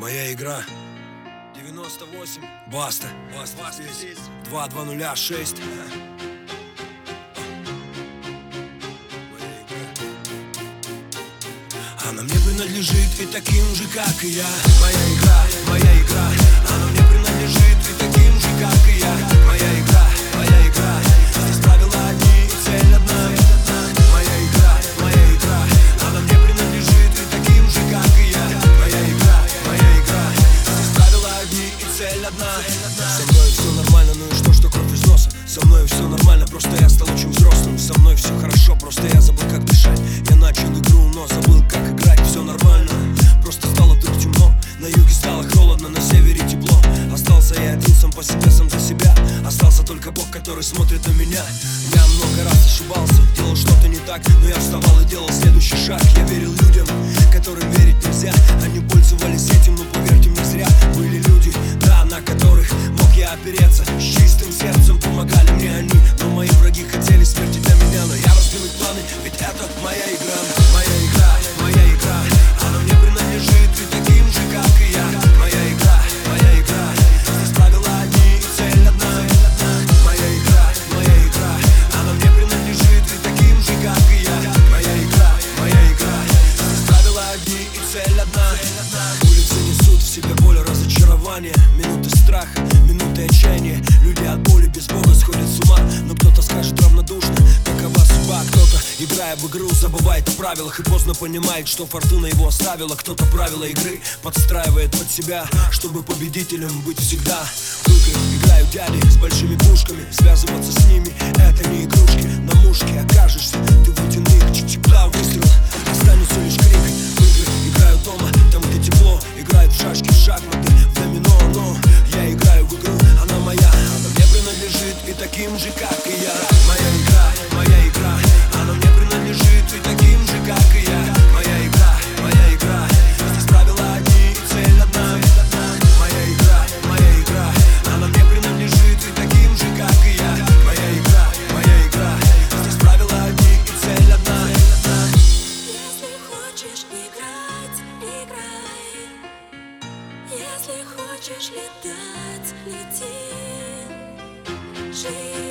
Моя игра. 98 Баста. Баста, Баста здесь. 2206 Она мне принадлежит и таким же, как и я. Моя игра, моя игра одна. Со мной все нормально, ну и что, что кровь из носа? Со мной все нормально, просто я стал очень взрослым. Со мной все хорошо, просто я забыл, как дышать. Я начал игру, но забыл, как играть. Все нормально, просто стало вдруг темно. На юге стало холодно, на севере тепло. Остался я один сам по себе, сам за себя. Остался только Бог, который смотрит на меня. Я много раз ошибался, делал что-то не так Но я вставал и делал следующий шаг. Я верил людям, которым верить нельзя. Они пользовались этим, но Их планы, ведь это моя игра. Моя игра, моя игра. Она мне принадлежит и таким же, как и я. Моя игра, моя игра. Здесь правила одни и цель одна. Моя игра, моя игра. Она мне принадлежит и таким же, как и я. Моя игра, моя игра. Здесь правила одни и цель одна. Улицы несут в себе боль и разочарование Минуты страха, минуты отчаяния. Люди от боли без Бога сходят с ума играя в игру, забывает о правилах И поздно понимает, что фортуна его оставила. Кто-то правила игры подстраивает под себя Чтобы победителем быть всегда. В игры играют дяди с большими пушками Связываться с ними — это не игрушки. На мушке окажешься, ты в водяных чичек-два выстрела Останется лишь крик. В игры играют дома, там где тепло. Играют в шашки, в шахматы, в домино. Но я играю в игру, она моя. Она мне принадлежит и таким же, как и я. Моя игра хочешь играть, играй. Если хочешь летать, лети. Живи.